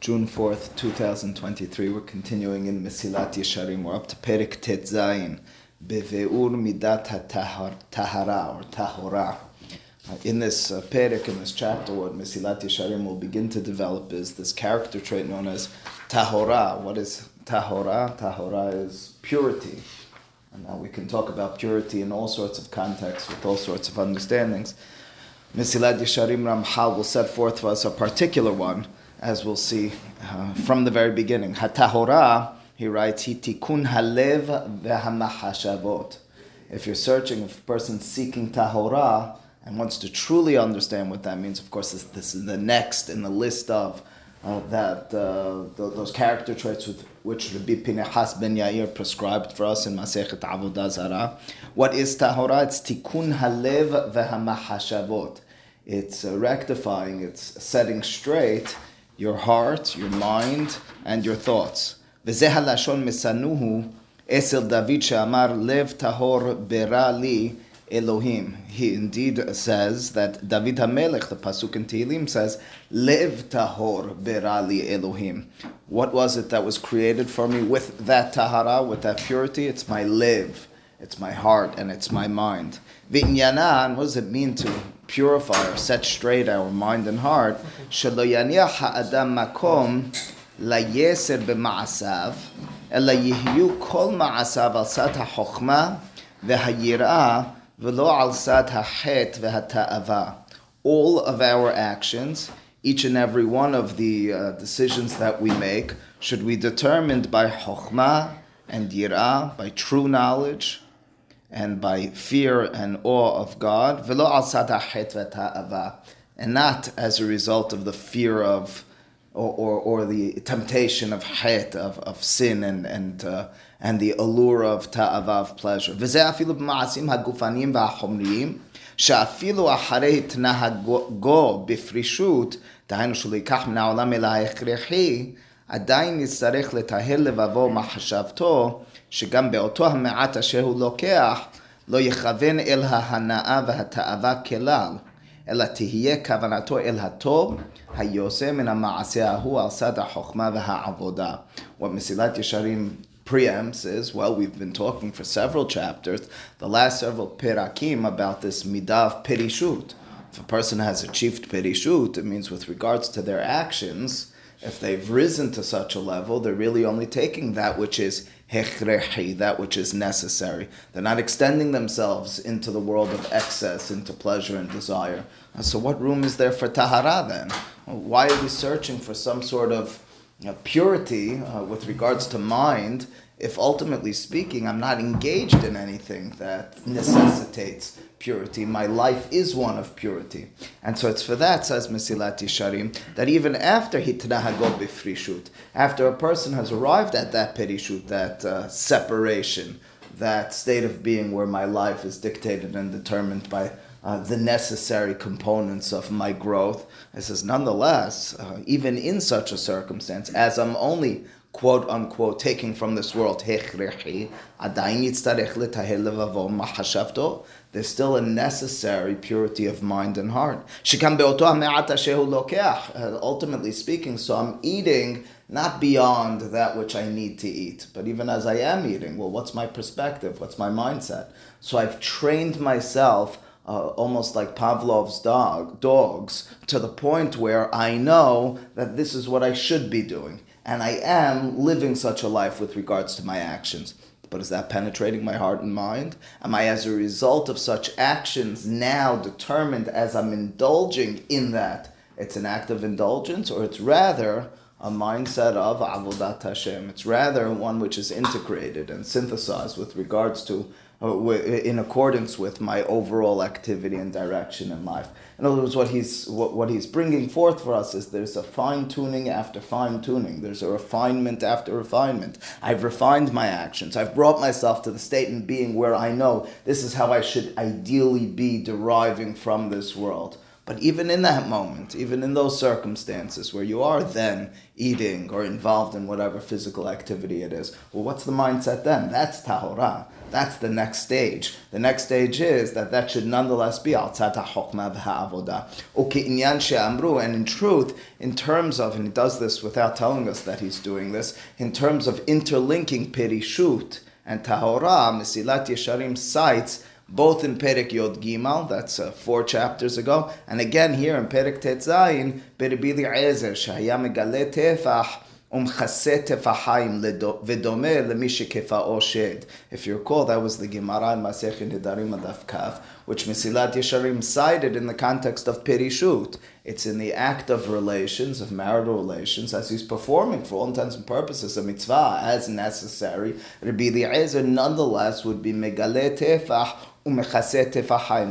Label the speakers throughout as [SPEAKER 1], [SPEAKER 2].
[SPEAKER 1] June 4th, 2023. We're continuing in Mesilat Yesharim. We're up to Perik Tet Zayin, Beveur Midat Tahara or Tahora. Uh, in this uh, Perik, in this chapter, what Mesilat Yesharim will begin to develop is this character trait known as Tahora. What is Tahora? Tahora is purity. And now we can talk about purity in all sorts of contexts with all sorts of understandings. Mesilat Yesharim Ramchal will set forth for us a particular one, as we'll see uh, from the very beginning. Hatahora, he writes, Hitikun halev vehamachashavot. If you're searching, if a person's seeking tahora and wants to truly understand what that means, of course, this, this is the next in the list of uh, that uh, those character traits with which Rabbi Pinehas ben Yair prescribed for us in Masechet Avodah Zarah. What is tahora? It's tikkun halev vehamachashavot. It's rectifying, it's setting straight your heart, your mind, and your thoughts. וזה הלשון מסנוהו אצל דוד שאמר לב טהור ברא לי Elohim. He indeed says that David HaMelech, the Pasuk in Tehillim, says, Lev tahor berali Elohim. What was it that was created for me with that tahara, with that purity? It's my live, it's my heart, and it's my mind. V'inyanan, what does it mean to purify or set straight our mind and heart? Shelo yaniach ha'adam makom layeser b'ma'asav, אלא יהיו כל מעשיו על סד החוכמה והיראה all of our actions, each and every one of the uh, decisions that we make, should be determined by chokhmah and yirah, by true knowledge, and by fear and awe of God, and not as a result of the fear of or, or, or the temptation of het, of, of sin and, and, uh, and the allure of ta'ava, of pleasure. וזה אפילו במעשים הגופניים והחומריים, שאפילו אחרי התנהגו בפרישות, דהיינו שלא ייקח מן העולם אלא ההכרחי, עדיין יצטרך לטהר לבבו מחשבתו, שגם באותו המעט אשר הוא לוקח, לא יכוון אל ההנאה והתאווה כלל. אלא תהיה כוונתו אל הטוב היוצא מן המעשה ההוא על צד החוכמה והעבודה. What מסילת ישרים preempts is, well, we've been talking for several chapters, the last several perakim about this midav perishut. If a person has achieved perishut, it means with regards to their actions, if they've risen to such a level, they're really only taking that which is hechrechi, that which is necessary. They're not extending themselves into the world of excess, into pleasure and desire. So, what room is there for tahara then? Why are we searching for some sort of you know, purity uh, with regards to mind if ultimately speaking, I'm not engaged in anything that necessitates purity. My life is one of purity. And so it's for that, says Mesilat Yesharim, that even after Hitnahago b'frishut, after a person has arrived at that perishut, that uh, separation, that state of being where my life is dictated and determined by uh, the necessary components of my growth. It says, nonetheless, uh, even in such a circumstance, as I'm only quote unquote taking from this world, there's still a necessary purity of mind and heart. Uh, ultimately speaking, so I'm eating not beyond that which I need to eat, but even as I am eating, well, what's my perspective? What's my mindset? So I've trained myself uh, almost like Pavlov's dog, dogs, to the point where I know that this is what I should be doing. And I am living such a life with regards to my actions. But is that penetrating my heart and mind? Am I, as a result of such actions, now determined as I'm indulging in that? It's an act of indulgence, or it's rather a mindset of avodat Hashem. It's rather one which is integrated and synthesized with regards to Uh, in accordance with my overall activity and direction in life. In other words, what he's what, what he's bringing forth for us is there's a fine tuning after fine tuning. There's a refinement after refinement. I've refined my actions. I've brought myself to the state and being where I know this is how I should ideally be deriving from this world. But even in that moment, even in those circumstances where you are then eating or involved in whatever physical activity it is, well, what's the mindset then? That's tahora. That's the next stage. The next stage is that that should nonetheless be al ha'chokma v'ha'avoda. Uki'inyan she'amru, and in truth, in terms of, and he does this without telling us that he's doing this, in terms of interlinking perishut and tahora, Mesilat Yesharim cites both in Perik Yod Gimal, that's uh, four chapters ago, and again here in Perek Tetzayin, Beribili Ezer, Shahaya Megale Tefach, Umchase Tefahayim, Vedome Lemishe Kefa Oshed. If you recall, that was the Gemara in Masech in Nedarim Adavkav, which Mesilat Yesharim cited in the context of Perishut. It's in the act of relations, of marital relations, as he's performing for all intents and purposes a mitzvah as necessary. Rabbi Eliezer nonetheless would be Megale Tefach,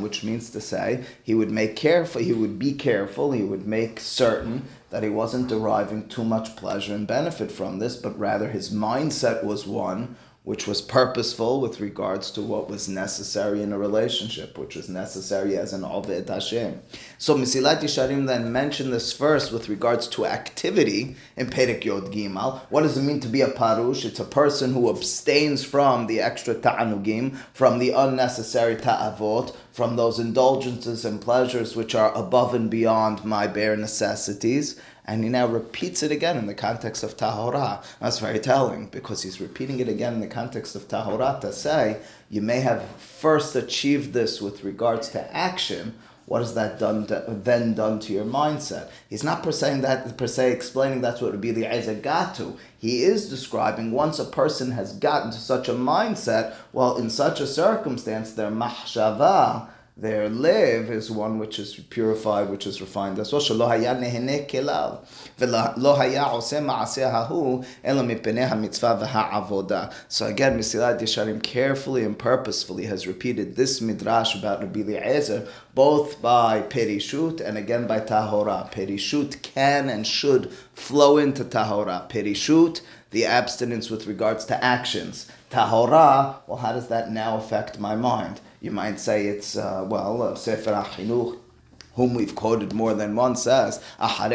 [SPEAKER 1] which means to say he would make careful, he would be careful, he would make certain that he wasn't deriving too much pleasure and benefit from this, but rather his mindset was one which was purposeful with regards to what was necessary in a relationship, which was necessary as an Oved Hashem. So Mesilat Yesharim then mentioned this first with regards to activity in Perek Yod Gimal. What does it mean to be a parush? It's a person who abstains from the extra ta'anugim, from the unnecessary ta'avot, from those indulgences and pleasures which are above and beyond my bare necessities and he now repeats it again in the context of Tahora. That's very telling because he's repeating it again in the context of Tahora to say you may have first achieved this with regards to action. What has that done to, then done to your mindset? He's not per se, that, per se explaining that's what would be the to. He is describing once a person has gotten to such a mindset, well, in such a circumstance, their mahshava, their lev is one which is purified, which is refined as well. So again, Mesilat Yesharim carefully and purposefully has repeated this midrash about Rabbi Eliezer, both by Perishut and again by Tahora. Perishut can and should flow into Tahora. Perishut, the abstinence with regards to actions. Tahora, well, how does that now affect my mind? You might say it's, uh, well, uh, Sefer HaChinuch, whom we've quoted more than once, says, my,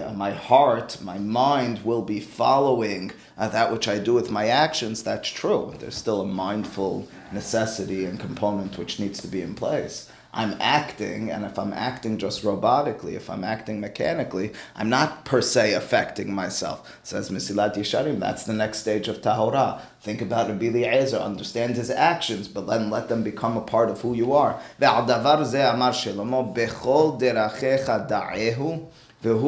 [SPEAKER 1] uh, my heart, my mind will be following uh, that which I do with my actions. That's true. There's still a mindful necessity and component which needs to be in place. I'm acting, and if I'm acting just robotically, if I'm acting mechanically, I'm not per se affecting myself. Says Mesilat Yesharim, that's the next stage of Tahora. Think about Rabbi Eliezer, understand his actions, but then let them become a part of who you are. Why is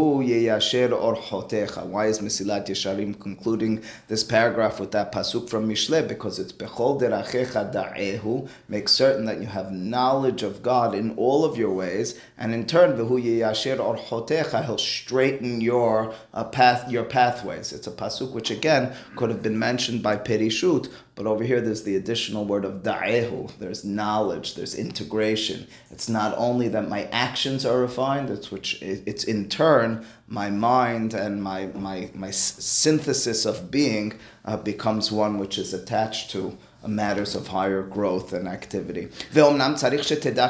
[SPEAKER 1] Mesilat Yesharim concluding this paragraph with that pasuk from Mishle? Because it's bechol derachecha da'ehu. Make certain that you have knowledge of God in all of your ways, and in turn, orchotecha. He'll straighten your uh, path, your pathways. It's a pasuk which again could have been mentioned by Perishut, but over here, there's the additional word of da'ehu. There's knowledge. There's integration. It's not only that my actions are refined. It's which it's in turn my mind and my my my synthesis of being uh, becomes one which is attached to matters of higher growth and activity. ואומנם צריך שתדע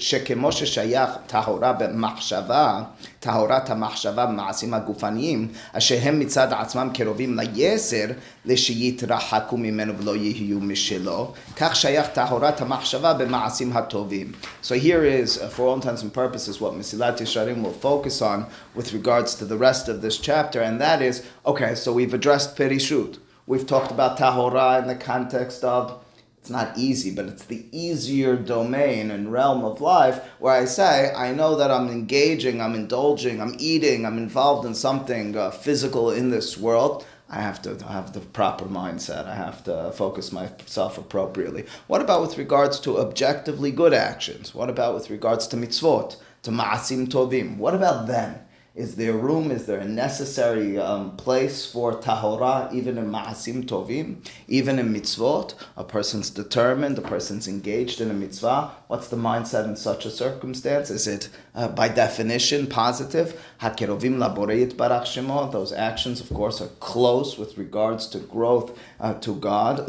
[SPEAKER 1] שכמו ששייך טהורה במחשבה, טהורת המחשבה במעשים הגופניים, אשר הם מצד עצמם קרובים ליסר, לשיתרחקו ממנו ולא יהיו משלו, כך שייך טהורת המחשבה במעשים הטובים. So here is, uh, for all intents and purposes, what Mesilat Yesharim will focus on with regards to the rest of this chapter, and that is, okay, so we've addressed Perishut. We've talked about tahora in the context of it's not easy, but it's the easier domain and realm of life where I say, I know that I'm engaging, I'm indulging, I'm eating, I'm involved in something uh, physical in this world. I have to have the proper mindset. I have to focus myself appropriately. What about with regards to objectively good actions? What about with regards to mitzvot, to ma'asim tovim? What about them? Is there room? Is there a necessary um, place for tahora, even in ma'asim tovim, even in mitzvot? A person's determined, a person's engaged in a mitzvah. What's the mindset in such a circumstance? Is it, uh, by definition, positive? Hakerovim laboreit barach shemo. Those actions, of course, are close with regards to growth uh, to God.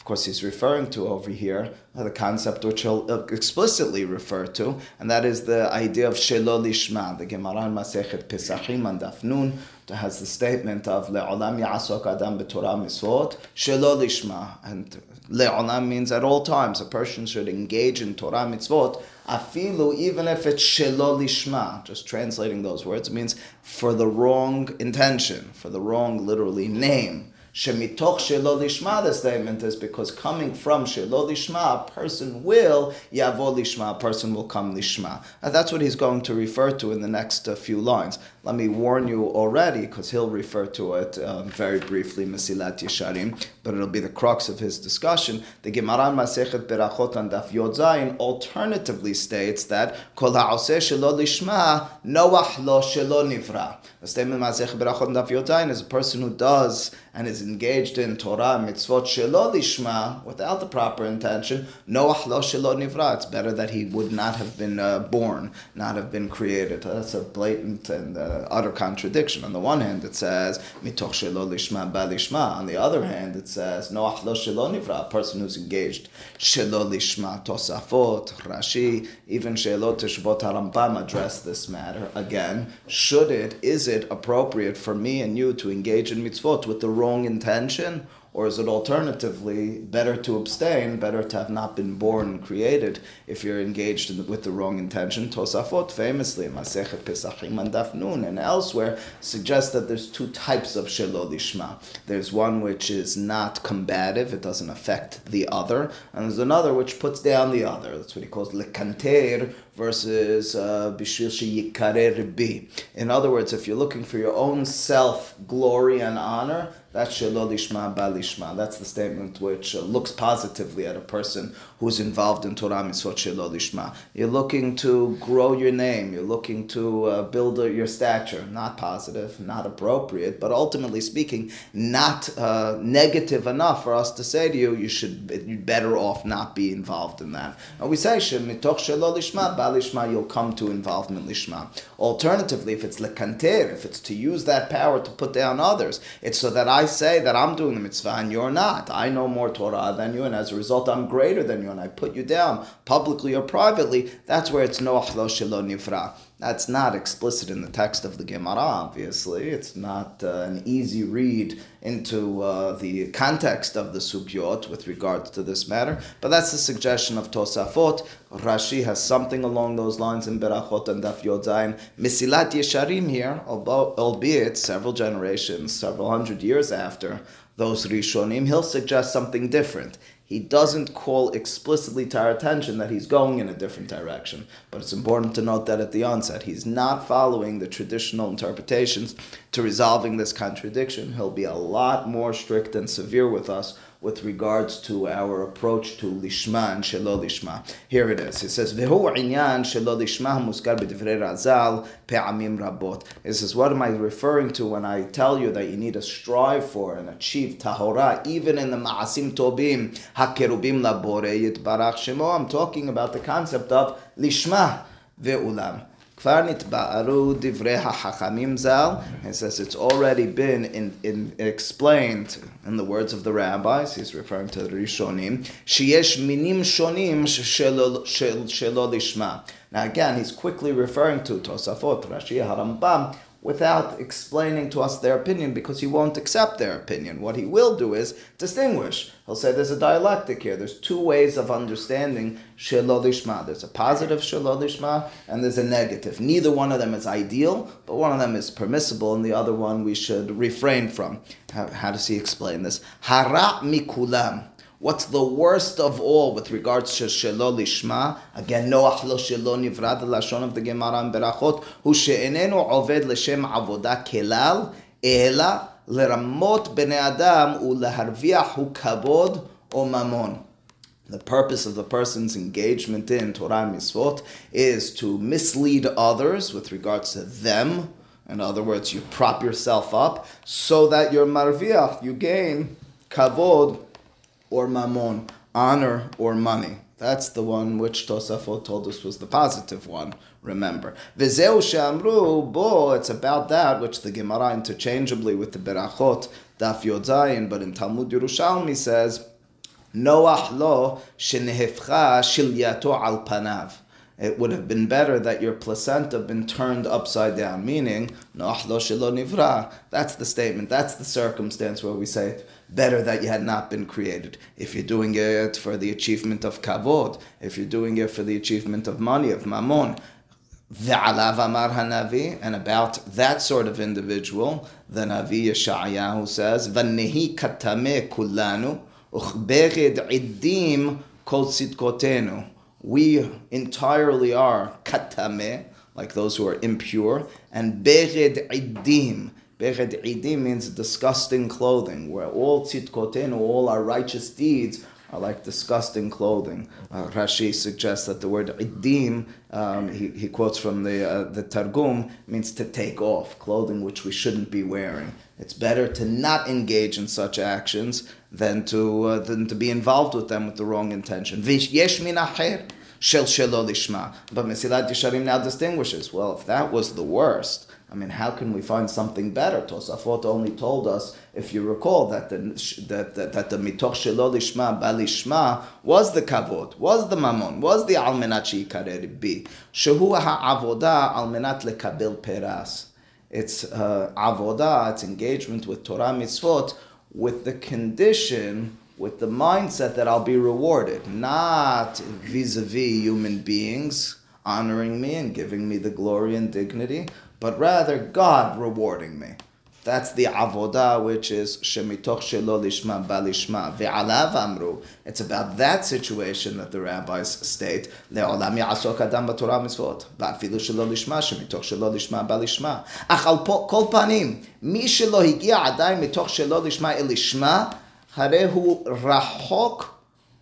[SPEAKER 1] Of course, he's referring to over here uh, the concept which he'll uh, explicitly refer to, and that is the idea of shelo lishma. The Gemara in Masechet Pesachim and Dafnun has the statement of le'olam ya'asok adam b'torah misvot shelo lishma, and le'olam means at all times a person should engage in Torah mitzvot afilu, even if it's shelo lishma, just translating those words, means for the wrong intention, for the wrong, literally, name. Shemitoch shelo lishma, the statement is because coming from shelo lishma, a person will yavo lishma, a person will come lishma. And that's what he's going to refer to in the next uh, few lines. Let me warn you already, because he'll refer to it um, very briefly, Mesilat Yesharim, but it'll be the crux of his discussion. The Gemara Masechet Berachot and Daf Yodzayin alternatively states that Kol ha'oseh shelo lishma, Noach lo shelo nivra. The statement Masechet Berachot and Daf Yodzayin is a person who does and is engaged in Torah mitzvot shelo lishma without the proper intention, Noach lo shelo nivra. It's better that he would not have been uh, born, not have been created. That's a blatant and uh, utter contradiction. On the one hand, it says mitoch shelo lishma balishma. On the other hand, it says Noach lo shelo nivra. A person who's engaged shelo lishma tosafot Rashi even Sheilot Teshuvot Harambam address this matter again. Should it? Is it appropriate for me and you to engage in mitzvot with the wrong intention? Or is it alternatively better to abstain, better to have not been born and created if you're engaged with the wrong intention? Tosafot famously, Masechet Pesachim and Dafnun and elsewhere, suggests that there's two types of Shelo Lishma. There's one which is not combative, it doesn't affect the other, and there's another which puts down the other. That's what he calls Lekanter, versus uh, bishvil sheyikarer In other words, if you're looking for your own self glory and honor, that's shelo lishma balishma. That's the statement which uh, looks positively at a person who's involved in Torah mitzvot shelo lishma. You're looking to grow your name. You're looking to uh, build your stature. Not positive, not appropriate, but ultimately speaking, not uh, negative enough for us to say to you, you should you're better off not be involved in that. And we say mitoch shelo lishma you'll come to involvement lishma. Alternatively, if it's lekanter, if it's to use that power to put down others, it's so that I I say that I'm doing the mitzvah and you're not. I know more Torah than you, and as a result, I'm greater than you, and I put you down publicly or privately. That's where it's noach lo shelo nifra. That's not explicit in the text of the Gemara, obviously. It's not uh, an easy read into uh, the context of the Sugyot with regards to this matter, but that's the suggestion of Tosafot. Rashi has something along those lines in Berachot and Daf Yodzayin. Mesilat Yesharim here, albeit several generations, several hundred years after those Rishonim, he'll suggest something different he doesn't call explicitly to our attention that he's going in a different direction. But it's important to note that at the onset, he's not following the traditional interpretations to resolving this contradiction. He'll be a lot more strict and severe with us with regards to our approach to lishma and shelo lishma. Here it is. It says, "Vehu inyan shelo lishma muskar b'divrei Razal pe'amim rabot." It says, what am I referring to when I tell you that you need to strive for and achieve tahora even in the ma'asim tobim hakerubim labore yitbarach shemo? I'm talking about the concept of lishma ve'ulam. Kvar zal. It says it's already been in, in, explained in the words of the rabbis. He's referring to the Rishonim. Sheyesh minim shonim shelo lishma. Now again, he's quickly referring to Tosafot, Rashi, Harambam, without explaining to us their opinion because he won't accept their opinion. What he will do is distinguish. He'll say there's a dialectic here. There's two ways of understanding Shelolishma. There's a positive Shelolishma and there's a negative. Neither one of them is ideal, but one of them is permissible and the other one we should refrain from. How, how does he explain this? Hara mikulam. What's the worst of all with regards to shelo lishma? Again, noach lo shelo nivra, the lashon of the Gemara in Berachot, hu she'enenu oved l'shem avoda kelal, ela leramot bnei adam uleharviach kabod o mamon. The purpose of the person's engagement in Torah mitzvot is to mislead others with regards to them. In other words, you prop yourself up so that your marviach, you gain kavod or mammon, honor or money. That's the one which Tosafot told us was the positive one, remember. Vizeu she'amru, bo, it's about that which the Gemara interchangeably with the Berachot, Daf Yodzayin, but in Talmud Yerushalmi says, Noach lo shenehefcha shilyato al panav. It would have been better that your placenta been turned upside down, meaning nivra. That's the statement. That's the circumstance where we say better that you had not been created. If you're doing it for the achievement of kavod, if you're doing it for the achievement of money, of mammon, Ve'alav amar hanavi, and about that sort of individual, the Navi Yeshayahu says, V'nehi katame kulanu, uchbered iddim kol tzidkotenu. We entirely are katame, like those who are impure, and bered iddim. Bered iddim means disgusting clothing, where all tzidkotenu, all our righteous deeds, are like disgusting clothing. Uh, Rashi suggests that the word idim, um, he, he quotes from the, uh, the Targum, means to take off, clothing which we shouldn't be wearing. It's better to not engage in such actions than to, uh, than to be involved with them with the wrong intention. Yesh min shel shelo lishma. But Mesilat Yesharim now distinguishes, well, if that was the worst, I mean, how can we find something better? Tosafot only told us, if you recall, that the that, that, that the mitoch shelo lishma balishma was the kavod, was the mamon, was the almenat sheikarer bi. Shehu ha'avoda almenat lekabel peras. It's uh, avoda, it's engagement with Torah mitzvot, with the condition, with the mindset that I'll be rewarded, not vis-a-vis human beings honoring me and giving me the glory and dignity, but rather God rewarding me. That's the avodah, which is shemitoch shelo lishma balishma ve'alav amru. It's about that situation that the rabbis state le'olam ya'asok adam b'torah mitzvot ba'afilu shelo lishma shemitoch shelo lishma balishma. Ach al kol panim mi shelo higia mitoch shelo lishma elishma harehu rahok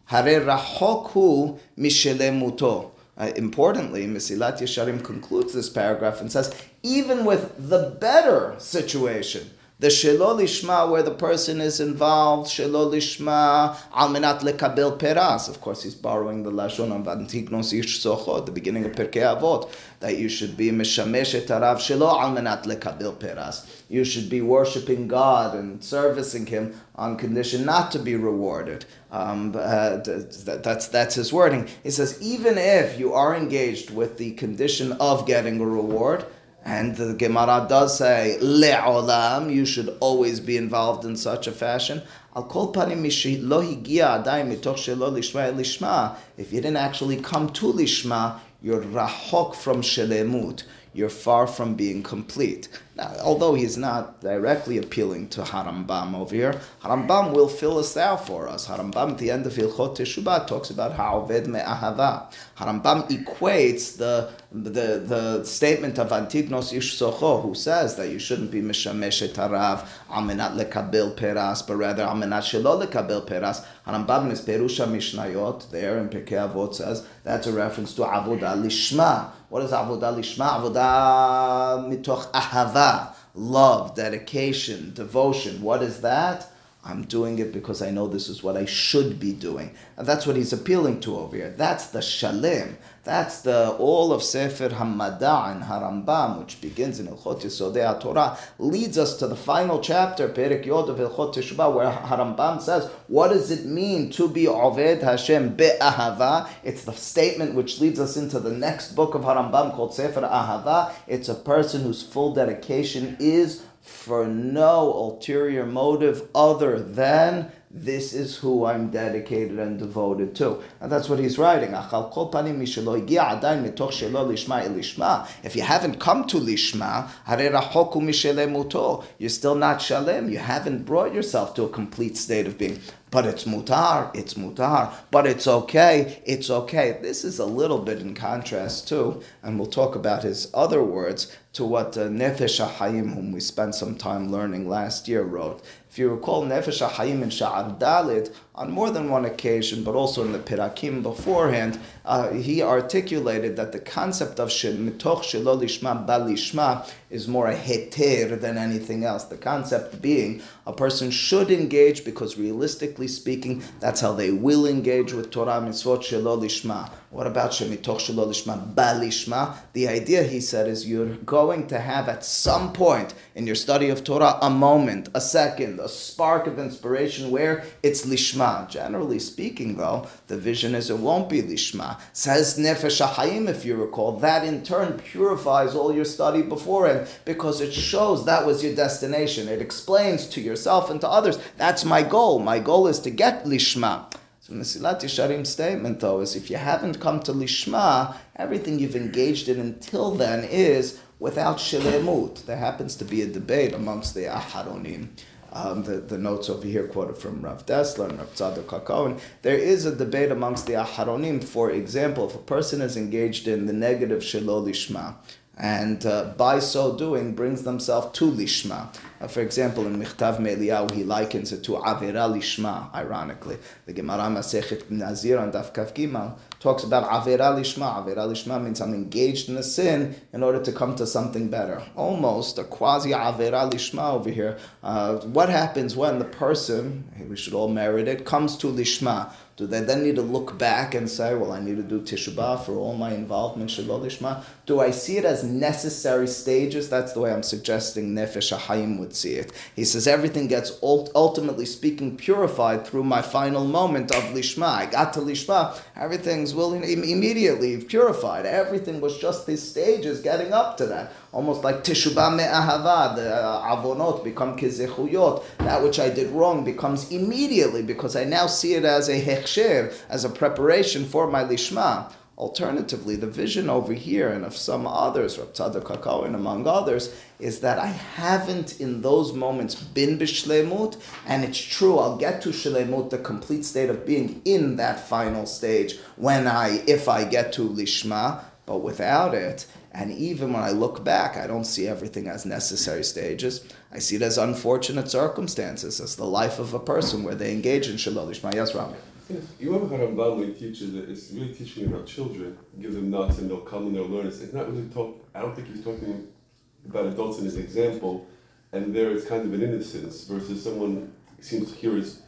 [SPEAKER 1] hare rahok hu mishelemuto. Uh, importantly, Mesilat Yesharim concludes this paragraph and says, even with the better situation, the shelo lishma, where the person is involved, shelo lishma al menat lekabel peras. Of course, he's borrowing the lashon of Antignos ish the beginning of Perkei Avot, that you should be mishamesh et shelo al menat lekabel peras. You should be worshiping God and servicing Him on condition not to be rewarded. Um, uh, that's that's his wording. He says even if you are engaged with the condition of getting a reward and the Gemara does say, le'olam, you should always be involved in such a fashion. Al kol panim lo higia adai mitoch shelo lishma lishma. If you didn't actually come to lishma, you're rahok from shelemut. You're far from being complete. Now, although he's not directly appealing to Harambam over here, Harambam will fill us out for us. Harambam at the end of Hilchot Teshuvah talks about Ha'oved me'ahava. Harambam equates the, the, the statement of Antignos Ish Socho, who says that you shouldn't be Mishamesh et Harav, Amenat lekabel peras, but rather Amenat shelo lekabel peras. Harambam in his Perusha Mishnayot, there in Pirkei Avot says, that's a reference to Avodah Lishma. What is Avodah Lishma? Avodah mitoch ahava love, dedication, devotion. What is that? I'm doing it because I know this is what I should be doing. And that's what he's appealing to over here. That's the shalim. That's the all of Sefer Hamada and Harambam, which begins in Ilchot Yisodei Torah, leads us to the final chapter, Perik Yod of Ilchot Teshuvah, where Harambam says, what does it mean to be Oved Hashem be'ahava? It's the statement which leads us into the next book of Harambam called Sefer Ahava. It's a person whose full dedication is for no ulterior motive other than this is who I'm dedicated and devoted to. And that's what he's writing. If you haven't come to lishma, you're still not shalem. You haven't brought yourself to a complete state of being. But it's mutar, it's mutar, but it's okay, it's okay. This is a little bit in contrast too, and we'll talk about his other words, to what uh, Nefesh HaHayim, whom we spent some time learning last year, wrote. If you recall, Nefesh HaHayim in Sha'ar Dalit, on more than one occasion, but also in the Pirakim beforehand, uh, he articulated that the concept of mitoch shelo lishma balishma is more a heter than anything else. The concept being a person should engage because realistically speaking, that's how they will engage with Torah mitzvot shelo lishma What about Shemitoch Shelo Lishma Balishma? The idea, he said, is you're going to have at some point in your study of Torah a moment, a second, a spark of inspiration where it's Lishma. Generally speaking, though, the vision is it won't be Lishma. Says Nefesh HaHayim, if you recall, that in turn purifies all your study beforehand because it shows that was your destination. It explains to yourself and to others, that's my goal. My goal is to get Lishma. So Mesilat Yesharim's statement, though, is if you haven't come to Lishma, everything you've engaged in until then is without Shilemut. There happens to be a debate amongst the Aharonim. Um, the, the notes over here quoted from Rav Dessler and Rav Tzadok HaKohen. There is a debate amongst the Aharonim, for example, if a person is engaged in the negative Shelo Lishma, and uh, by so doing brings themselves to lishma. Uh, for example, in Michtav Me'Eliyahu, he likens it to avera lishma, ironically. The Gemara Masechet Nazir on Daf Kav Gimal talks about avera lishma. Avera lishma means I'm engaged in a sin in order to come to something better. Almost a quasi avera lishma over here. Uh, what happens when the person, we should all merit it, comes to lishma? Do they then need to look back and say, well, I need to do Tishba for all my involvement, Shelo Lishma? Do I see it as necessary stages? That's the way I'm suggesting Nefesh HaHayim would see it. He says everything gets ultimately speaking purified through my final moment of Lishma. I got to Lishma, everything's willing, immediately purified. Everything was just these stages getting up to that almost like teshubah me'ahava, the uh, avonot become kizechuyot. That which I did wrong becomes immediately because I now see it as a hechsher, as a preparation for my lishma. Alternatively, the vision over here and of some others, Rav Tzadok and among others, is that I haven't in those moments been b'shlemut, and it's true, I'll get to shlemut, the complete state of being in that final stage, when I, if I get to lishma, but without it, and even when I look back, I don't see everything as necessary stages. I see it as unfortunate circumstances, as the life of a person where they engage in Shelo Lishma. Yes, Rami.
[SPEAKER 2] Yes. You remember how Rambam teaches that it's really teaching about children, give them nuts and they'll come and they'll learn. It's not really talk. I don't think he's talking about adults in his example, and there it's kind of an innocence versus someone seems to here is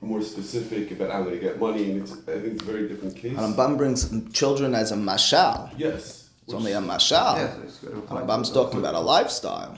[SPEAKER 2] more specific about I'm going to get money, and it's, I think it's a very different case.
[SPEAKER 1] Rambam brings children as a mashal.
[SPEAKER 2] Yes.
[SPEAKER 1] It's only a mashal.
[SPEAKER 3] Yeah,
[SPEAKER 1] Rambam's talking about a lifestyle.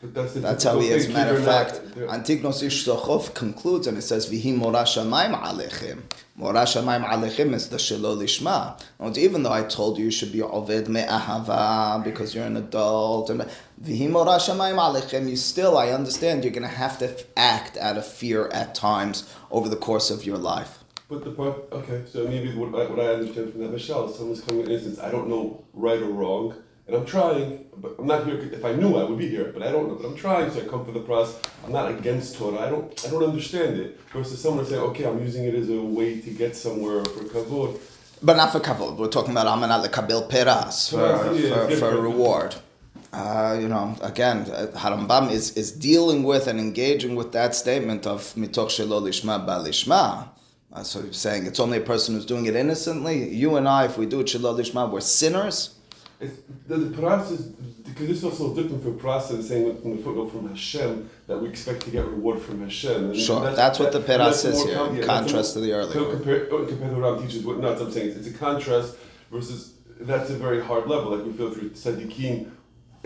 [SPEAKER 2] But that's,
[SPEAKER 1] That's how he is. Matter of fact,
[SPEAKER 2] they're-
[SPEAKER 1] Antignos Ish Sochov concludes and it says, Vihi Mora Shamayim Alechem. Mora Shamayim Alechem is the Shelo Lishma. And even though I told you you should be Oved Me'ahava because you're an adult, and Vihi Mora Shamayim Alechem, you still, I understand, you're going to have to act out of fear at times over the course of your life.
[SPEAKER 2] But the part, okay, so maybe what I, what I understand from that Michelle, someone's coming in instance, I don't know right or wrong, and I'm trying, but I'm not here. If I knew, I would be here, but I don't know. But I'm trying, so I come for the process. I'm not against Torah. I don't, I don't understand it. Versus someone saying, okay, I'm using it as a way to get somewhere for kavod.
[SPEAKER 1] But not for kavod. We're talking about amanat lekabil peras for,
[SPEAKER 2] yeah,
[SPEAKER 1] for, for reward. Uh, you know, again, uh, Harambam is, is dealing with and engaging with that statement of mitoch shelo lishma balishma. Uh, so he's saying it's only a person who's doing it innocently. You and I, if we do it shelo lishma, we're sinners.
[SPEAKER 2] It's, the, the process, because this is also different from process saying from the footnote from Hashem that we expect to get reward from Hashem. And
[SPEAKER 1] Sure, that's what the Peras
[SPEAKER 2] that's
[SPEAKER 1] is here, in
[SPEAKER 2] yeah,
[SPEAKER 1] contrast to the earlier
[SPEAKER 2] co-
[SPEAKER 1] one.
[SPEAKER 2] Compare, compared to what Ram teaches, what not I'm saying, it's, it's a contrast versus that's a very hard level, like we feel through Tzaddikim,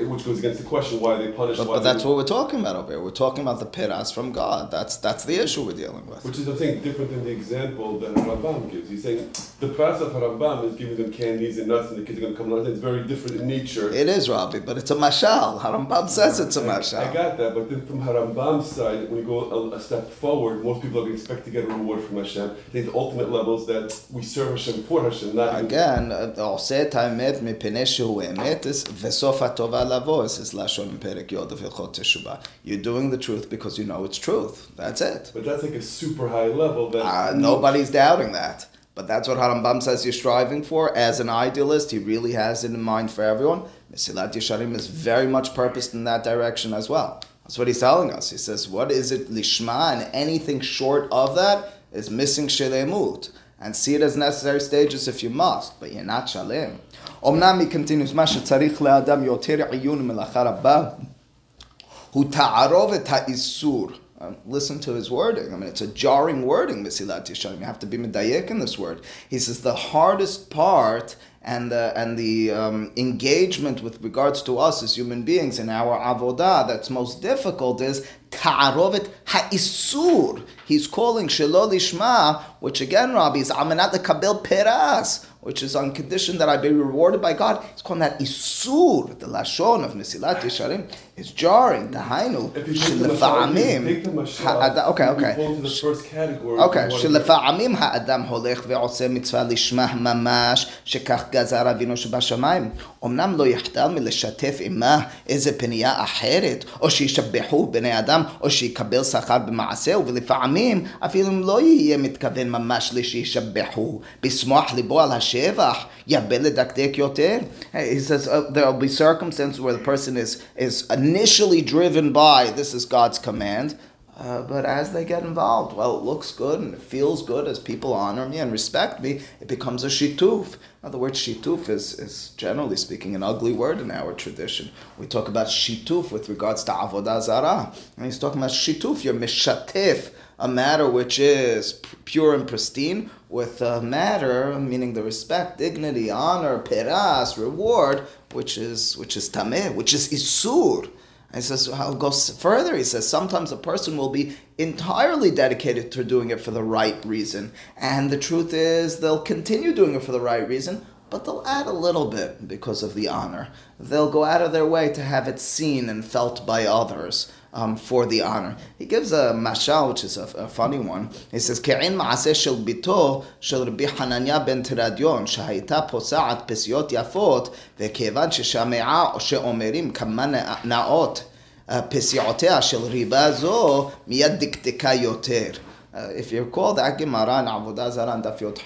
[SPEAKER 2] which goes against the question why they punish.
[SPEAKER 1] But,
[SPEAKER 2] why
[SPEAKER 1] but that's what we're talking about over here. We're talking about the piras from God. That's that's the issue we're dealing with.
[SPEAKER 2] Which is, I'm different than the example that Rambam gives. He's saying the piras of Rambam is giving them candies and nuts, and the kids are going to come. Nuts. It's very different in nature.
[SPEAKER 1] It is, Rabbi, but it's a mashal. Harambam says it's a
[SPEAKER 2] mashal. I,
[SPEAKER 1] I
[SPEAKER 2] got that, but then from Harambam's side, when you go a, a, step forward, most people are expect to get a reward from Hashem. They the ultimate levels that we serve Hashem for Hashem. Not
[SPEAKER 1] again, I'll say it. I met me peneshu emet is vesofat tovah is lashon perek yod. You're doing the truth because you know it's truth. That's it.
[SPEAKER 2] But that's like a super high level. That
[SPEAKER 1] uh, nobody's doubting that. But that's what Harambam says you're striving for. As an idealist, he really has it in mind for everyone. Mesilat Yesharim is very much purposed in that direction as well. That's what he's telling us. He says, what is it, lishma, and anything short of that is missing shilemut and see it as necessary stages if you must, but you're not shalim. Omnam continues, מה tzarich le'adam יותר עיון melachar הבא, hu תערוב את האיסור. Listen to his wording. I mean, it's a jarring wording, Mesilat Yesharim. You have to be medayek in this word. He says the hardest part and the, and the um, engagement with regards to us as human beings in our avodah that's most difficult is Ta'arovet Ha'isur. He's calling Shelo Lishma, which again, Rabbi, is Amenat Kabel Peras, which is on condition that I be rewarded by God. He's calling that Isur, the Lashon of Mesilat Yesharim, is jarring. Dahainu,
[SPEAKER 2] Shelefa'amim.
[SPEAKER 1] Okay, okay. Okay, Shelefa'amim Ha'adam Holech Ve'oseh Mitzvah Lishma Mamash, Shekach Gazar Avinu Shebashamayim. אמנם לא יחדל מלשתף עמה איזה פנייה אחרת, או שישבחו בני אדם, או שיקבל שכר במעשהו, ולפעמים אפילו אם לא יהיה מתכוון ממש לשישבחו, בשמוח ליבו על השם. He says uh, there will be circumstances where the person is, is initially driven by this is God's command, uh, but as they get involved, well, it looks good and it feels good as people honor me and respect me, it becomes a shituf. Now, the word shituf is, is generally speaking an ugly word in our tradition. We talk about shituf with regards to avodah zarah, and he's talking about shituf. You're mishatif a matter which is pure and pristine with a matter meaning the respect, dignity, honor, peras, reward, which is which is tameh, which is isur. And he says, I'll go further. He says, sometimes a person will be entirely dedicated to doing it for the right reason. And the truth is, they'll continue doing it for the right reason, but they'll add a little bit because of the honor. They'll go out of their way to have it seen and felt by others um, for the honor. He gives a mashal, which is a, a funny one. He says, "Ke'in ma'ase shel bito shel Rabbi Hanania ben Teradion שהייתה פוסעת פסיעות יפות, וכיוון ששמעה sheomerim כמה naot uh, פסיעותיה shel Riba zo מיד דקדקה יותר." Uh, if you recall that Gemara in Avodah Zarah and Daf Yot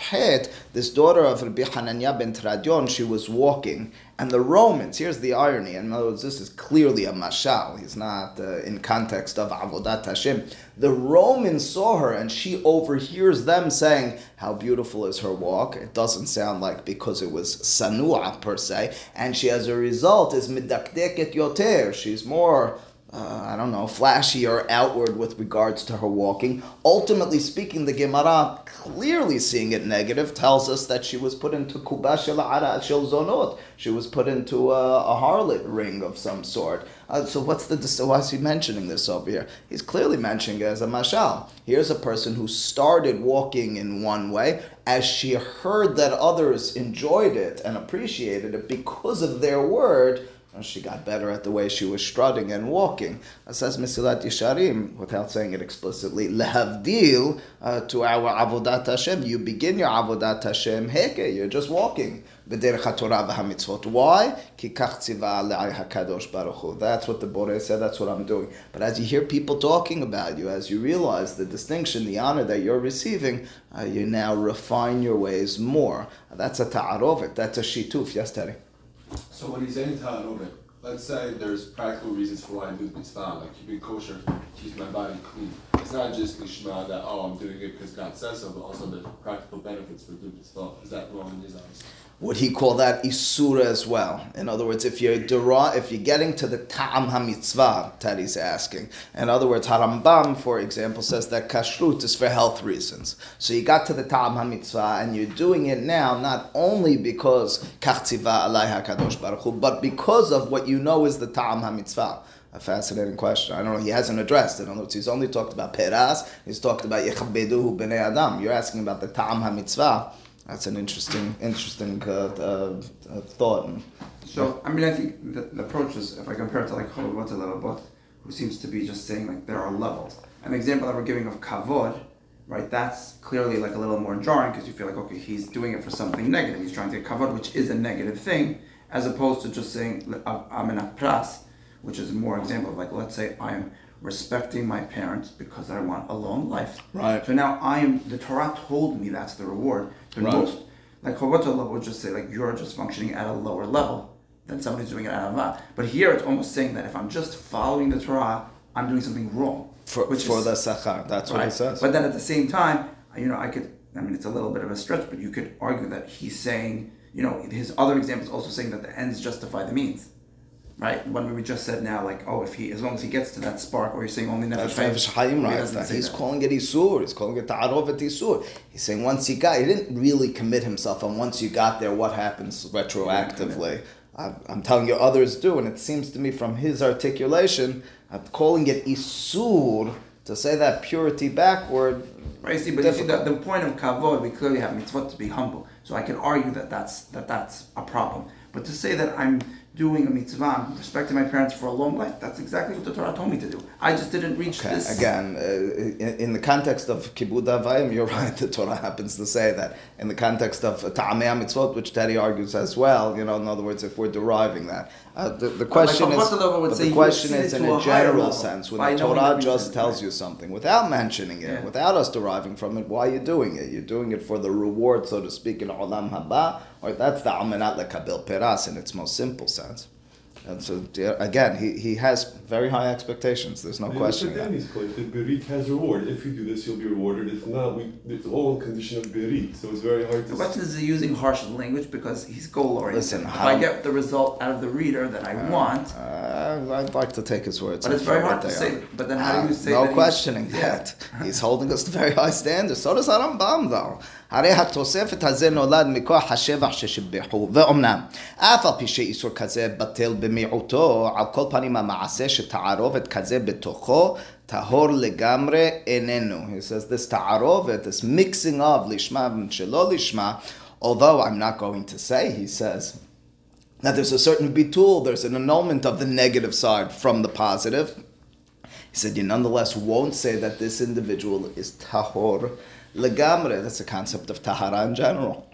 [SPEAKER 1] this daughter of Rabbi Hananiah ben Teradion, she was walking, and the Romans, here's the irony, in other words, this is clearly a mashal, he's not uh, in context of Avodat Hashem. The Romans saw her, and she overhears them saying, how beautiful is her walk. It doesn't sound like because it was sanua per se, and she as a result is midakdeket yoter, she's more uh, I don't know, flashy or outward with regards to her walking. Ultimately speaking, the Gemara, clearly seeing it negative, tells us that she was put into kubash shel zonot. She was put into a, a harlot ring of some sort. Uh, so what's the why is he mentioning this over here? He's clearly mentioning it as a mashal. Here's a person who started walking in one way as she heard that others enjoyed it and appreciated it because of their word she got better at the way she was strutting and walking. It says Mesilat Yesharim, without saying it explicitly, lehavdil uh, to our avodat Hashem. You begin your avodat Hashem heke. You're just walking. Why? That's what the Borei said. That's what I'm doing. But as you hear people talking about you, as you realize the distinction, the honor that you're receiving, uh, you now refine your ways more. That's a ta'arovet. That's a shituf. Yes, Teddy.
[SPEAKER 3] So when he's saying ta'arovet, let's say there's practical reasons for why I do mitzvah, like keeping kosher, keeping my body clean. It's not just lishma that, oh, I'm doing it because God says so, but also the practical benefits for doing mitzvah. Is that wrong in his eyes?
[SPEAKER 1] Would he call that isura as well? In other words, if you're dera, if you're getting to the ta'am hamitzvah, Teddy's asking. In other words, Harambam, for example, says that kashrut is for health reasons. So you got to the ta'am hamitzvah, and you're doing it now not only because kachtiva alai hakadosh baruch hu, but because of what you know is the ta'am hamitzvah. A fascinating question. I don't know. He hasn't addressed it. In other words, he's only talked about peras. He's talked about yechabeduhu b'nei adam. You're asking about the ta'am hamitzvah. That's an interesting, interesting uh, uh, thought.
[SPEAKER 4] So, I mean, I think the, the, approach is, if I compare it to like Chovot HaLevavot, who seems to be just saying like there are levels. An example that we're giving of Kavod, right, that's clearly like a little more jarring because you feel like, okay, he's doing it for something negative. He's trying to get Kavod, which is a negative thing, as opposed to just saying, I'm in a pras, which is more example of like, let's say I'm respecting my parents because I want a long life.
[SPEAKER 1] Right.
[SPEAKER 4] So now I am, the Torah told me that's the reward. Right. most, like level would just say like you're just functioning at a lower level than somebody who's doing it out of But here it's almost saying that if I'm just following the Torah, I'm doing something wrong.
[SPEAKER 1] For, which for is, the sachar, that's right. what he says.
[SPEAKER 4] But then at the same time, you know, I could, I mean, it's a little bit of a stretch, but you could argue that he's saying, you know, his other example is also saying that the ends justify the means right? When we just said now, like, oh, if he, as long as he gets to that spark, or you're saying only nefesh he
[SPEAKER 1] right there.
[SPEAKER 4] say
[SPEAKER 1] He's
[SPEAKER 4] that.
[SPEAKER 1] calling it Isur. He's calling it Ta'arovet Isur. He's saying once he got, he didn't really commit himself, and once you got there, what happens retroactively? I'm telling you, others do, and it seems to me from his articulation, uh, calling it Isur, to say that purity backward,
[SPEAKER 4] Right, see, but you see, the, the point of kavod, we clearly have mitzvot to be humble. So I can argue that that's that that's a problem. But to say that I'm doing a mitzvah, respecting my parents for a long life, that's exactly what the Torah told me to do. I just didn't reach
[SPEAKER 1] Okay,
[SPEAKER 4] this.
[SPEAKER 1] again, uh, in, in the context of Kibud Avayim, you're right, the Torah happens to say that. In the context of Ta'amei mitzvot, which Teddy argues as well, you know, in other words, if we're deriving that. Uh, the, the question is,
[SPEAKER 4] would
[SPEAKER 1] but
[SPEAKER 4] say
[SPEAKER 1] the question is in a
[SPEAKER 4] a
[SPEAKER 1] general
[SPEAKER 4] level
[SPEAKER 1] sense, when the Torah just tells
[SPEAKER 4] right.
[SPEAKER 1] you something, without mentioning it,
[SPEAKER 4] Yeah.
[SPEAKER 1] without us deriving from it, why are you doing it? You're doing it for the reward, so to speak, in Olam Haba, or that's the Amenat Lekabil Peras in its most simple sense. And so again, he, he has very high expectations. There's no
[SPEAKER 2] and
[SPEAKER 1] question.
[SPEAKER 2] Mr. Danny's Berit has reward. If you do this, you'll be rewarded. If not, we, it's all condition of Berit. So it's very hard to.
[SPEAKER 4] But is using harsh language because he's goal oriented.
[SPEAKER 1] Listen,
[SPEAKER 4] if I get the result out of the reader that I uh, want,
[SPEAKER 1] uh, I'd like to take his words.
[SPEAKER 4] But it's very hard to say.
[SPEAKER 1] Are.
[SPEAKER 4] But then how uh, do you
[SPEAKER 1] uh,
[SPEAKER 4] say?
[SPEAKER 1] No
[SPEAKER 4] that
[SPEAKER 1] questioning that. he's holding us to very high standards. So does Adam Baum, though. הרי התוספת הזה נולד מכוח השבח ששיבחו, ואומנם, אף על פי שאיסור כזה בטל במיעוטו, על כל פנים המעשה שתערובת כזה בתוכו, טהור לגמרי איננו. He says this תערובת, this mixing of לשמה ושלא לשמה, although I'm not going to say, he says, that there's a certain bitul, there's an annulment of the negative side from the positive. He said, you nonetheless won't say that this individual is tahor legamre. That's the concept of tahara in general.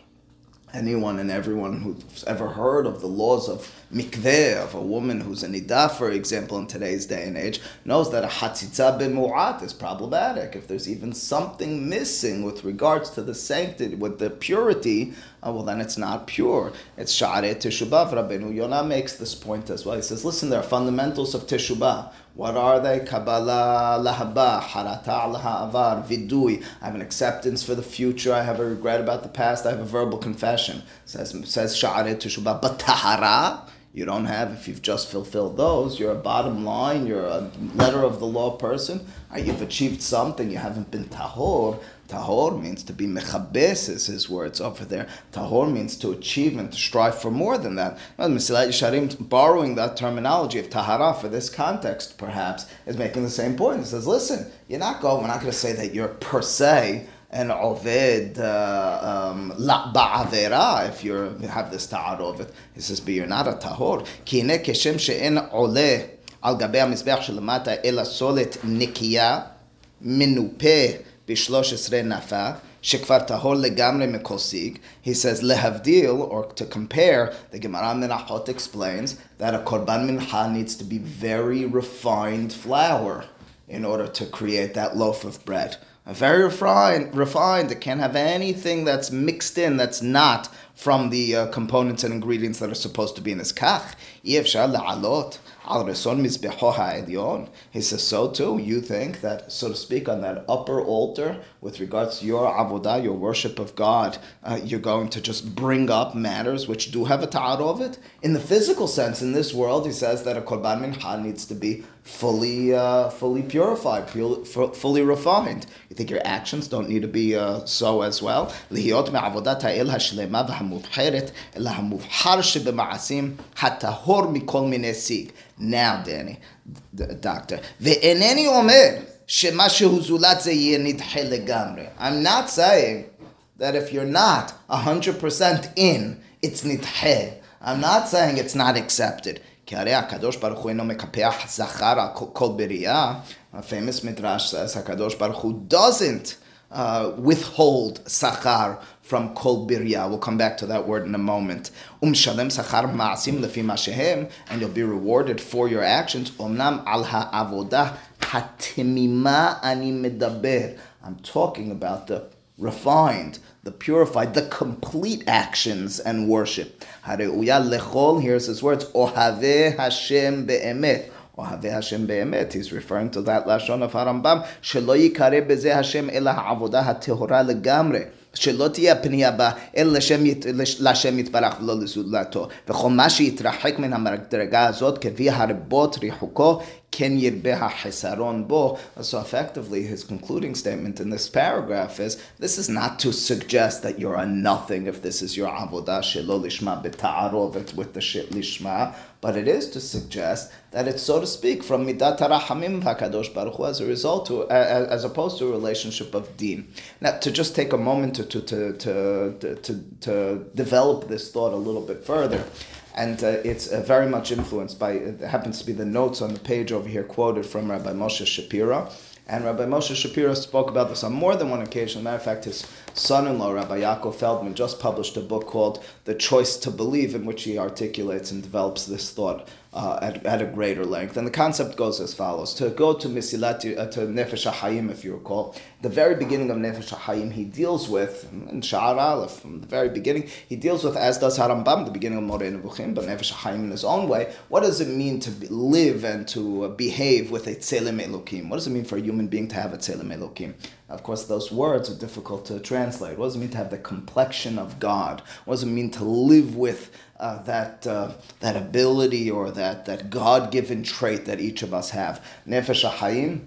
[SPEAKER 1] Anyone and everyone who's ever heard of the laws of mikveh, of a woman who's a nidah, for example, in today's day and age, knows that a hatzitza b'mu'at is problematic. If there's even something missing with regards to the sanctity, with the purity, uh, well, then it's not pure. It's sha'arei teshubah. Rabbeinu Yonah makes this point as well. He says, listen, there are fundamentals of teshubah. What are they? Kabbalah lahaba, harata laha'avar, vidui. I have an acceptance for the future. I have a regret about the past. I have a verbal confession. Says says sha'arei teshubah. But tahara, you don't have. If you've just fulfilled those, you're a bottom line. You're a letter of the law person. You've achieved something. You haven't been tahor. Tahor means to be mechabes is his words over there. Tahor means to achieve and to strive for more than that. Mesilat Yesharim borrowing that terminology of tahara for this context, perhaps, is making the same point. It says, listen, you're not going, we're not going to say that you're per se an oved uh, um, la ba'avera if you have this it He says, but you're not a tahor. Ki keshem she'en ole al gabe המזבח שלמטה, אלא סולת נקייה, Bishloshesre Nafa, Shekvar Tahor Legamre Mekosig, he says, Lehavdil, or to compare, the Gemara Menachot explains that a Korban Mincha needs to be very refined flour in order to create that loaf of bread. A very refined, refined. It can't have anything that's mixed in that's not from the uh, components and ingredients that are supposed to be in this kach. Al Reson Mizbehoha Elyon, he says, so too, you think that, so to speak, on that upper altar with regards to your avodah, your worship of God, uh, you're going to just bring up matters which do have a ta'arovet. In the physical sense, in this world, he says that a korban mincha needs to be fully, uh, fully purified, pu- fu- fully refined. You think your actions don't need to be uh, so as well? להיות מעבודת האל השלמה והמובחרת, אלא המובחר שבמעשים, הטהור מכל מיני סיג. Now, Danny, d- doctor, ואינני אומר שמשהו זולת זה יהיה נדחה לגמרי. I'm not saying that if you're not 100% in, it's nidhe. I'm not saying it's not accepted. כי הרי הקדוש ברוך הוא אינו מקפח זכר על כל- כל בריאה. A famous midrash says הקדוש ברוך הוא doesn't uh, withhold sachar from kol birya. We'll come back to that word in a moment. Umshalem sachar ma'asim lefi mashehem, and you'll be rewarded for your actions. Omnam al ha'avodah hatimima ani medaber. I'm talking about the refined, the purified, the complete actions and worship. Hareuya lechol, here's his words, ohave Hashem be'emet. Ohave Hashem be'emet. He's referring to that Lashon of Harambam. Shelo kare beze Hashem ela avodah ha'tehora legamre. שלא תהיה הפנייה בה אלא לשם, ית- לש- להשם יתברך ולא לזולתו. וכל מה שיתרחק מן המדרגה הזאת, כפי הרבות ריחוקו, כן ירבה החסרון בו. So effectively, his concluding statement in this paragraph is, this is not to suggest that you're a nothing if this is your avodah shelo lishma beta'arovet with the shit lishma, but it is to suggest that it's, so to speak, from midat harahamim hakadosh baruch Hu as a result to, as, as opposed to a relationship of deen. Now, to just take a moment to to to to, to, to develop this thought a little bit further. And uh, it's uh, very much influenced by, it happens to be the notes on the page over here quoted from Rabbi Moshe Shapiro. And Rabbi Moshe Shapiro spoke about this on more than one occasion. Matter of fact, his son-in-law, Rabbi Yaakov Feldman, just published a book called "The Choice to Believe," in which he articulates and develops this thought uh, at, at a greater length. And the concept goes as follows: To go to Mesilat, uh, to Nefesh HaHayim, if you recall, the very beginning of Nefesh HaHayim, he deals with in Sha'ar Aleph from the very beginning. He deals with, as does Harambam, the beginning of Moreh Nevuchim, but Nefesh HaHayim in his own way. What does it mean to live and to uh, behave with a Tzelem Elokim? What does it mean for a human being to have a Tzelem Elokim? Of course, those words are difficult to translate. What does it mean to have the complexion of God? What does it mean to live with uh, that uh, that ability or that that God given trait that each of us have? Nefesh HaHayim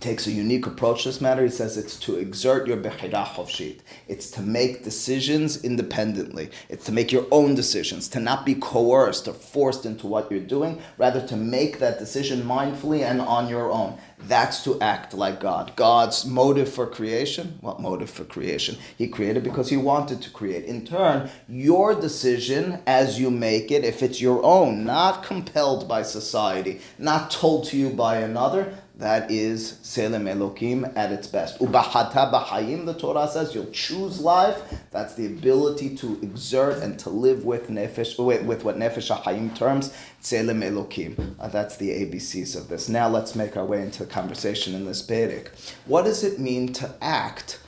[SPEAKER 1] takes a unique approach to this matter. He says it's to exert your bechira chovshit. It's to make decisions independently. It's to make your own decisions, to not be coerced or forced into what you're doing, rather to make that decision mindfully and on your own. That's to act like God. God's motive for creation, what motive for creation? He created because he wanted to create. In turn, your decision as you make it, if it's your own, not compelled by society, not told to you by another, that is Tzelem Elokim at its best. Ubahata b'chayim, the Torah says, you'll choose life. That's the ability to exert and to live with nefesh, with, with what Nefesh terms Tzelem Elokim. Uh, that's the ABCs of this. Now let's make our way into the conversation in this Perek. What does it mean to act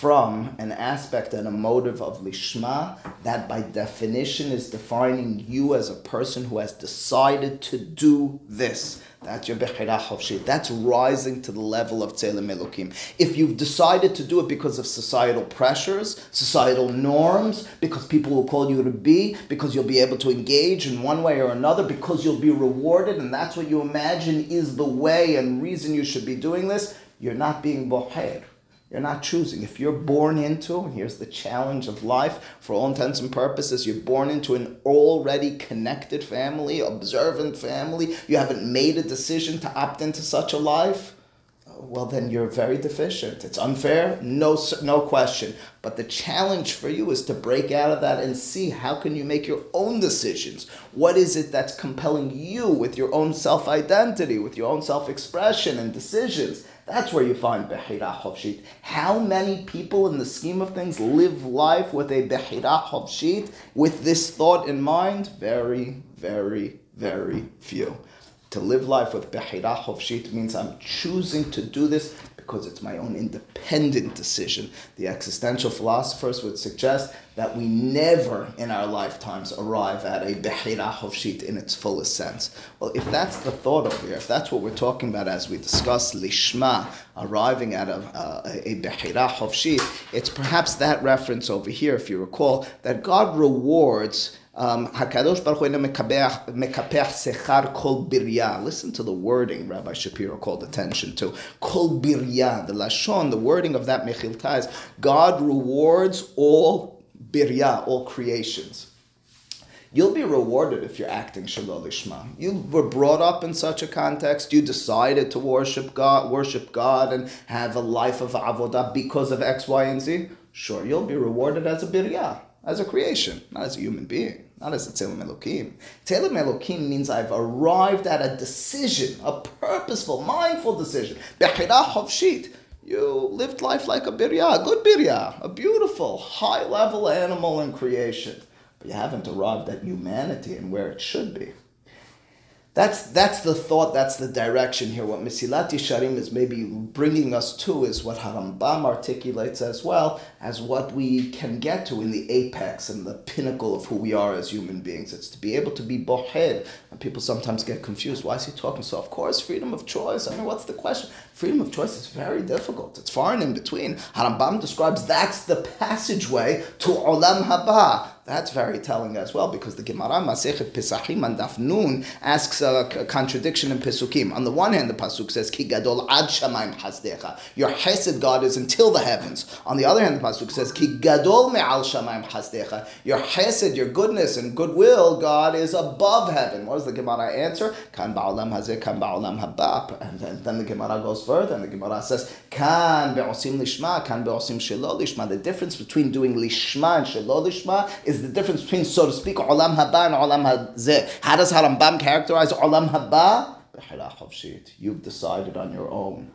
[SPEAKER 1] from an aspect and a motive of lishma that by definition is defining you as a person who has decided to do this. That's your bechira chovshit. That's rising to the level of tzelem elokim. If you've decided to do it because of societal pressures, societal norms, because people will call you to be, because you'll be able to engage in one way or another, because you'll be rewarded, and that's what you imagine is the way and reason you should be doing this, you're not being boher. You're not choosing. If you're born into, and here's the challenge of life, for all intents and purposes, you're born into an already connected family, observant family, you haven't made a decision to opt into such a life, well, then you're very deficient. It's unfair, no, no question. But the challenge for you is to break out of that and see how can you make your own decisions. What is it that's compelling you with your own self-identity, with your own self-expression and decisions? That's where you find Behira Chovshit. How many people in the scheme of things live life with a Behira Chovshit with this thought in mind? Very, very, very few. To live life with Behira Chovshit means I'm choosing to do this because it's my own independent decision. The existential philosophers would suggest that we never in our lifetimes arrive at a Behira Chovshit in its fullest sense. Well, if that's the thought over here, if that's what we're talking about as we discuss Lishma, arriving at a, a, a Behira it's perhaps that reference over here, if you recall, that God rewards Um, Hakadosh Baruch Hu mekapeach sechar kol birya. Listen to the wording Rabbi Shapiro called attention to. Kol birya, the lashon, the wording of that mechilta is God rewards all birya, all creations. You'll be rewarded if you're acting shelo lishma. You were brought up in such a context. You decided to worship God, worship God, and have a life of avodah because of X, Y, and Z. Sure, you'll be rewarded as a birya, as a creation, not as a human being, not as a tzelem elokim. Tzelem elokim means I've arrived at a decision, a purposeful, mindful decision. Bechira chovshit. You lived life like a birya, a good birya, a beautiful, high-level animal in creation. But you haven't arrived at humanity and where it should be. That's that's the thought. That's the direction here. What Mesilat Yesharim is maybe bringing us to is what Harambam articulates as well as what we can get to in the apex and the pinnacle of who we are as human beings. It's to be able to be bohed. And people sometimes get confused. Why is he talking so? Of course, freedom of choice. I mean, what's the question? Freedom of choice is very difficult. It's far and in between. Harambam describes that's the passageway to Olam Haba. That's very telling as well because the Gemara Masechet Pesachim and Daf Nun asks a contradiction in Pesukim. On the one hand, the pasuk says Ki Gadol Ad Shamayim Hasdecha. Your Hesed God is until the heavens. On the other hand, the pasuk says Ki Gadol Me'al Shamayim Hasdecha. Your Hesed, your goodness and goodwill, God is above heaven. What does the Gemara answer? Kan Ba'olam Hazeh, Kan Ba'olam Haba. And then the Gemara goes further and the Gemara says Kan Be'osim Lishma, Kan Be'osim Shelo Lishma. The difference between doing Lishma and Shelo Lishma is the difference between, so to speak, Olam Haba and Olam Hazeh. How does Harambam characterize Olam Haba? You've decided on your own.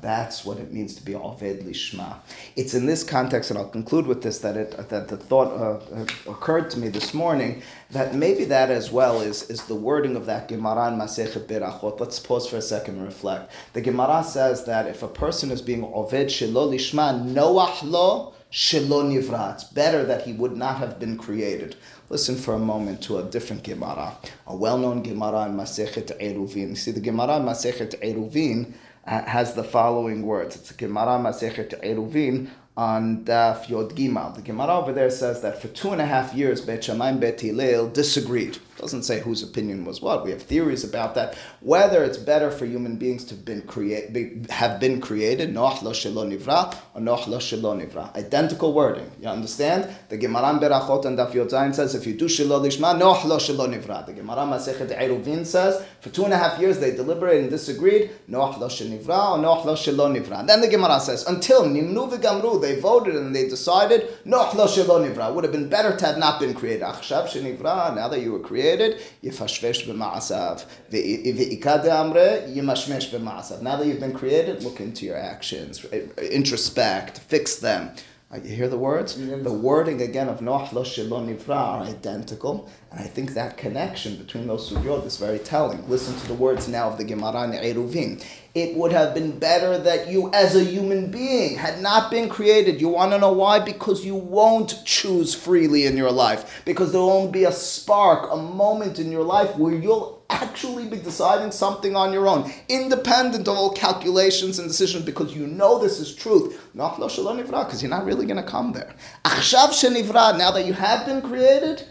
[SPEAKER 1] That's what it means to be Oved Lishma. It's in this context, and I'll conclude with this, that, it, that the thought uh, occurred to me this morning that maybe that as well is, is the wording of that Gemara in Masechet Berachot. Let's pause for a second and reflect. The Gemara says that if a person is being Oved Shelo Lishma, Noach Lo, Shelo Nivra. It's better that he would not have been created. Listen for a moment to a different Gemara, a well-known Gemara in Masechet Eruvin. See, the Gemara in Masechet Eruvin uh, has the following words. It's a Gemara Masechet Eruvin on Daf Yod Gimal. The Gemara over there says that for two and a half years, Bet Shammai Bet Hillel disagreed. Doesn't say whose opinion was what. We have theories about that. Whether it's better for human beings to been create, be, have been created, Noach lo shelo nivra, or Noach lo shelo nivra. Identical wording. You understand? The Gemara Berachot and Daf Yod Zayin says, if you do shelo lishma, Noach lo shelo nivra. The Gemara Masechet Eruvin says, for two and a half years they deliberated and disagreed, Noach lo shelo nivra, or Noach lo shelo nivra. Then the Gemara says, until Nimnu v'gamru, they voted and they decided, Noach lo shelo nivra. Would have been better to have not been created. Achshav shenivra, now that you were created, yifashvesh b'ma'asav. Ve'ikad amre, yimashmesh b'ma'asav. Now that you've been created, look into your actions, introspect, fix them. Uh, you hear the words? The wording again of Noach lo shelo nivra are identical, and I think that connection between those sugyot is very telling. Listen to the words now of the Gemara in Eruvin. It would have been better that you, as a human being, had not been created. You want to know why? Because you won't choose freely in your life. Because there won't be a spark, a moment in your life where you'll actually be deciding something on your own, independent of all calculations and decisions, because you know this is truth. Because you're not really going to come there. Now that you have been created,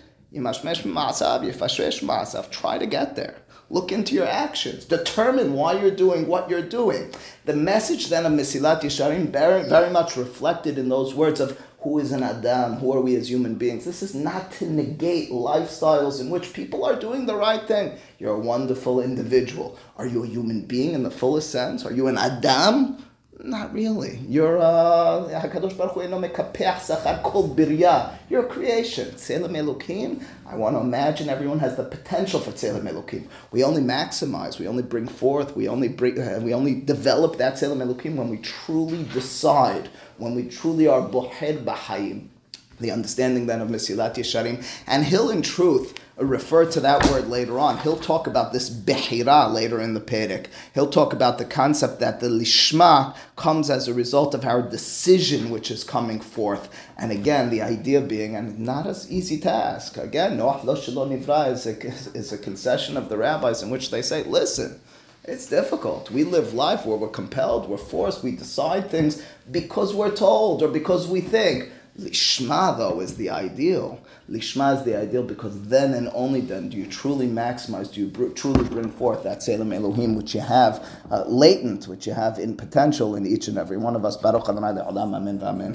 [SPEAKER 1] try to get there. Look into your actions. Determine why you're doing what you're doing. The message then of Mesilat Yesharim very, very much reflected in those words of who is an Adam, who are we as human beings. This is not to negate lifestyles in which people are doing the right thing. You're a wonderful individual. Are you a human being in the fullest sense? Are you an Adam? Not really. You're uh, Hakadosh Baruch Hu You're a creation. Elokim. I want to imagine everyone has the potential for Tzelem Elokim. We only maximize. We only bring forth. We only bring. Uh, we only develop that Tzelem Elokim when we truly decide. When we truly are bohed b'hayim. The understanding then of Mesilat Yesharim, and he'll in truth refer to that word later on. He'll talk about this behira later in the Perek. He'll talk about the concept that the lishma comes as a result of our decision which is coming forth. And again, the idea being, and not as easy task. again, Noach lo nivra is a, is a concession of the rabbis in which they say, listen, it's difficult. We live life where we're compelled, we're forced, we decide things because we're told or because we think. Lishma, though, is the ideal. Lishma is the ideal because then and only then do you truly maximize, do you br- truly bring forth that Tzelem Elohim which you have uh, latent, which you have in potential in each and every one of us. Baruch Adonai Amen.